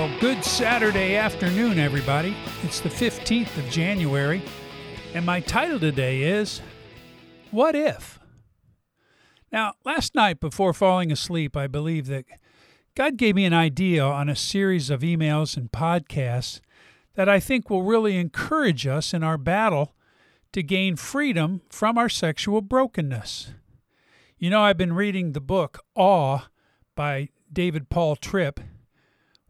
Well, good Saturday afternoon, everybody. It's the 15th of January, and my title today is What If? Now, last night before falling asleep, I believe that God gave me an idea on a series of emails and podcasts that I think will really encourage us in our battle to gain freedom from our sexual brokenness. You know, I've been reading the book Awe by David Paul Tripp,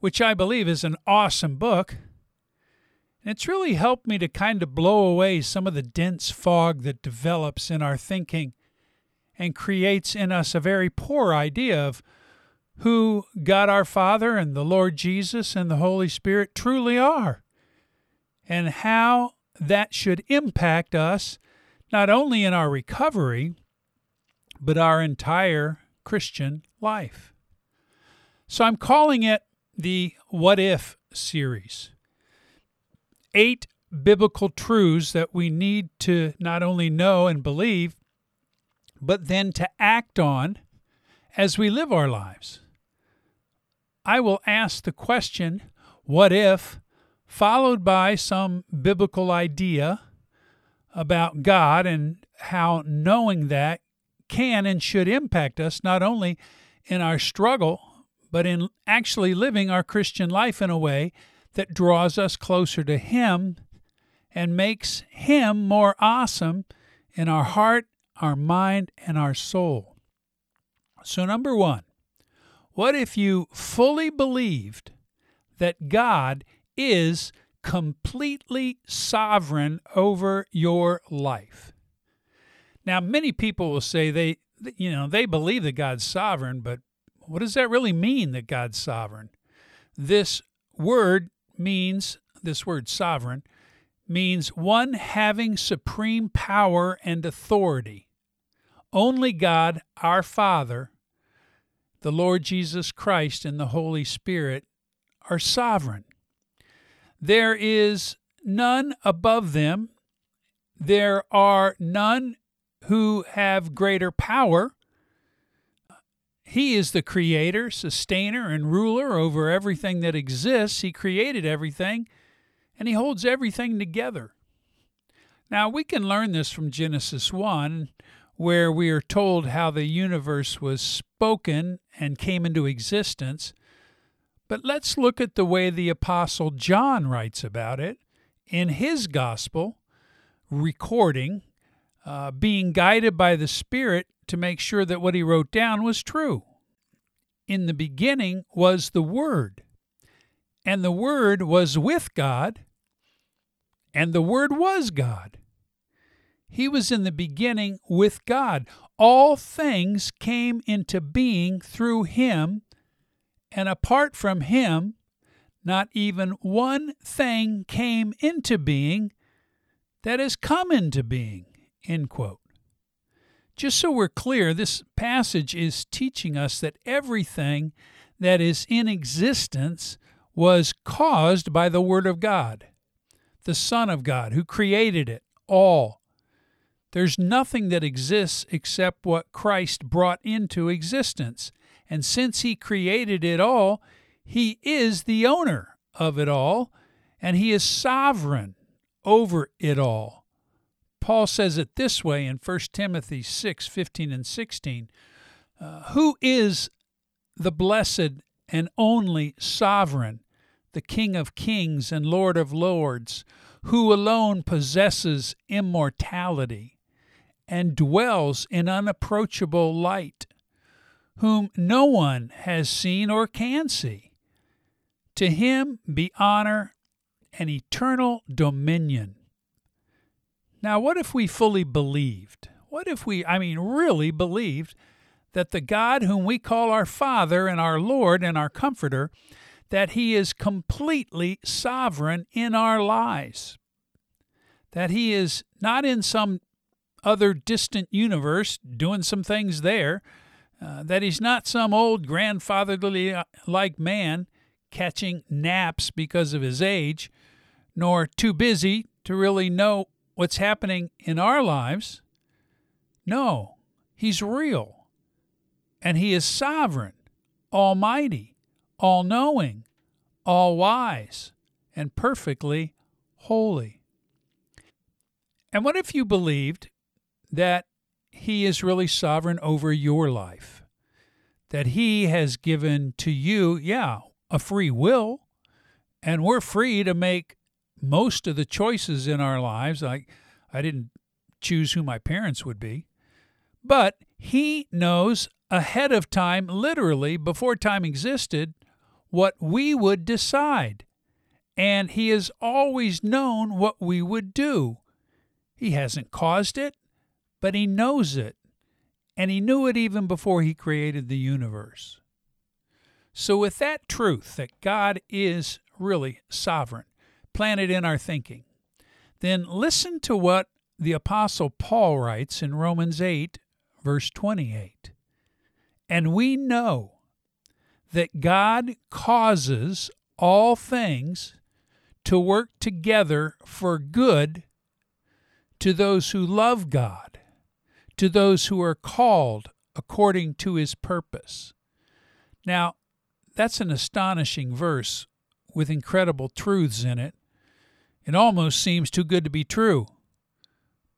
which I believe is an awesome book. And it's really helped me to kind of blow away some of the dense fog that develops in our thinking and creates in us a very poor idea of who God our Father and the Lord Jesus and the Holy Spirit truly are, and how that should impact us not only in our recovery, but our entire Christian life. So I'm calling it the What If series. Eight biblical truths that we need to not only know and believe, but then to act on as we live our lives. I will ask the question, What if? followed by some biblical idea about God and how knowing that can and should impact us not only in our struggle, but in actually living our Christian life in a way that draws us closer to Him and makes Him more awesome in our heart, our mind, and our soul. So, number one, what if you fully believed that God is completely sovereign over your life? Now, many people will say they, you know, they believe that God's sovereign, but what does that really mean that God's sovereign? This word means, this word sovereign, means one having supreme power and authority. Only God, our Father, the Lord Jesus Christ, and the Holy Spirit are sovereign. There is none above them. There are none who have greater power. He is the creator, sustainer, and ruler over everything that exists. He created everything, and He holds everything together. Now, we can learn this from Genesis 1, where we are told how the universe was spoken and came into existence. But let's look at the way the Apostle John writes about it in his gospel, recording, uh, being guided by the Spirit to make sure that what he wrote down was true. In the beginning was the Word, and the Word was with God, and the Word was God. He was in the beginning with God. All things came into being through him, and apart from him, not even one thing came into being that has come into being. End quote. Just so we're clear, this passage is teaching us that everything that is in existence was caused by the Word of God, the Son of God, who created it all. There's nothing that exists except what Christ brought into existence. And since He created it all, He is the owner of it all, and He is sovereign over it all. Paul says it this way in 1 Timothy 6 15 and 16 uh, Who is the blessed and only sovereign, the King of kings and Lord of lords, who alone possesses immortality and dwells in unapproachable light, whom no one has seen or can see? To him be honor and eternal dominion now, what if we fully believed? What if we, I mean, really believed that the God whom we call our Father and our Lord and our Comforter, that He is completely sovereign in our lives? That He is not in some other distant universe doing some things there, uh, that He's not some old grandfatherly uh, like man catching naps because of his age, nor too busy to really know what's happening in our lives. No, He's real. And He is sovereign, almighty, all knowing, all wise, and perfectly holy. And what if you believed that He is really sovereign over your life? That He has given to you, yeah, a free will, and we're free to make most of the choices in our lives. Like, I didn't choose who my parents would be, but He knows ahead of time, literally before time existed, what we would decide. And He has always known what we would do. He hasn't caused it, but He knows it. And He knew it even before He created the universe. So, with that truth that God is really sovereign, planted in our thinking, then listen to what the Apostle Paul writes in Romans 8, verse 28. And we know that God causes all things to work together for good to those who love God, to those who are called according to his purpose. Now, that's an astonishing verse with incredible truths in it. It almost seems too good to be true,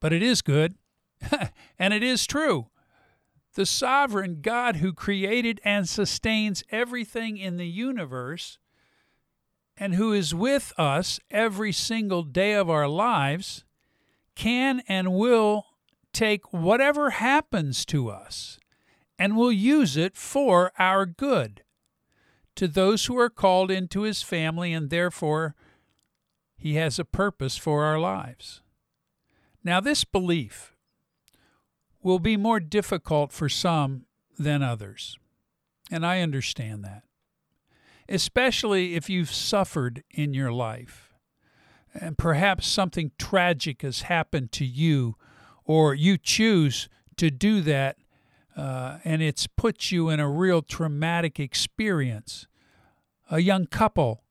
but it is good, and it is true. The sovereign God who created and sustains everything in the universe and who is with us every single day of our lives can and will take whatever happens to us and will use it for our good to those who are called into his family and therefore he has a purpose for our lives. Now, this belief will be more difficult for some than others. And I understand that. Especially if you've suffered in your life and perhaps something tragic has happened to you, or you choose to do that uh, and it's put you in a real traumatic experience. A young couple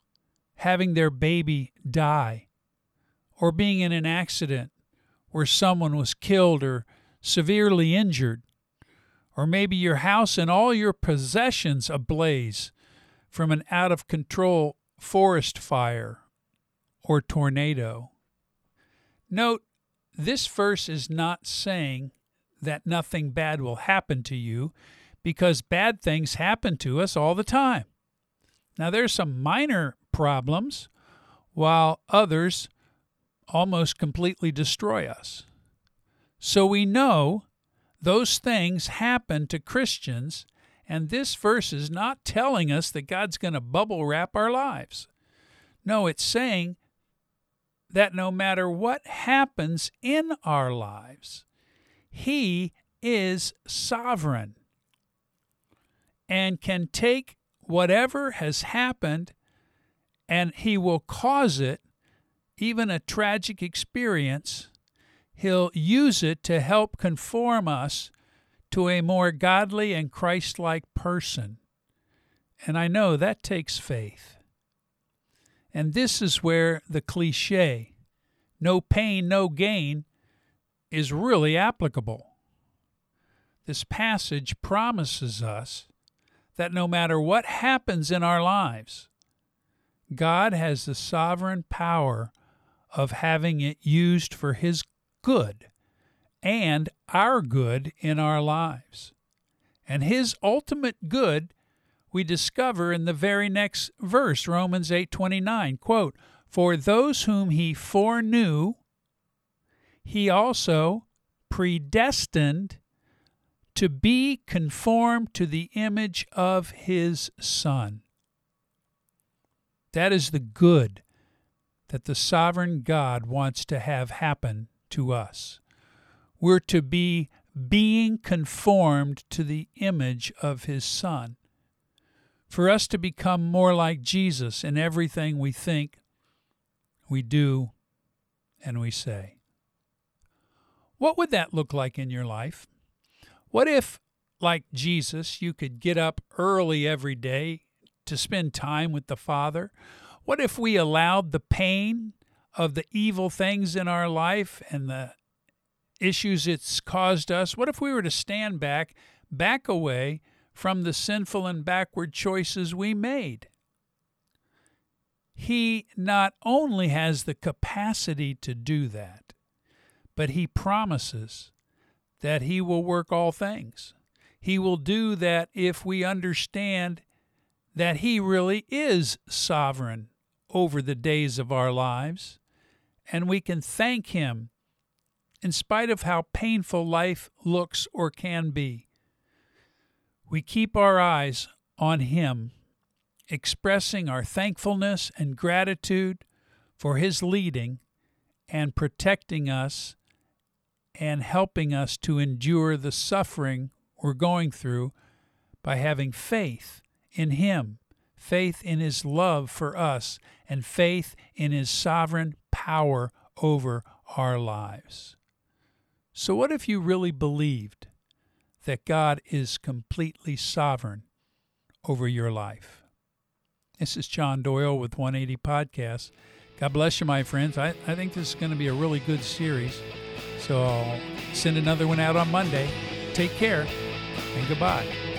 having their baby die, or being in an accident where someone was killed or severely injured, or maybe your house and all your possessions ablaze from an out of control forest fire or tornado. Note, this verse is not saying that nothing bad will happen to you because bad things happen to us all the time. Now, there's some minor problems, while others almost completely destroy us. So we know those things happen to Christians, and this verse is not telling us that God's going to bubble wrap our lives. No, it's saying that no matter what happens in our lives, He is sovereign and can take whatever has happened and He will cause it, even a tragic experience, He'll use it to help conform us to a more godly and Christ like person. And I know that takes faith. And this is where the cliche, no pain, no gain, is really applicable. This passage promises us that no matter what happens in our lives, God has the sovereign power of having it used for His good and our good in our lives. And his ultimate good we discover in the very next verse, Romans 8:29, quote, "For those whom he foreknew, he also predestined to be conformed to the image of his son." That is the good that the sovereign God wants to have happen to us. We're to be being conformed to the image of his Son. For us to become more like Jesus in everything we think, we do, and we say. What would that look like in your life? What if, like Jesus, you could get up early every day to spend time with the Father? What if we allowed the pain of the evil things in our life and the issues it's caused us? What if we were to stand back, back away from the sinful and backward choices we made? He not only has the capacity to do that, but He promises that He will work all things. He will do that if we understand that He really is sovereign over the days of our lives, and we can thank Him in spite of how painful life looks or can be. We keep our eyes on Him, expressing our thankfulness and gratitude for His leading and protecting us and helping us to endure the suffering we're going through by having faith in Him, faith in His love for us, and faith in His sovereign power over our lives. So, what if you really believed that God is completely sovereign over your life? This is John Doyle with 180 Podcasts. God bless you, my friends. I, I think this is going to be a really good series. So I'll send another one out on Monday. Take care and goodbye.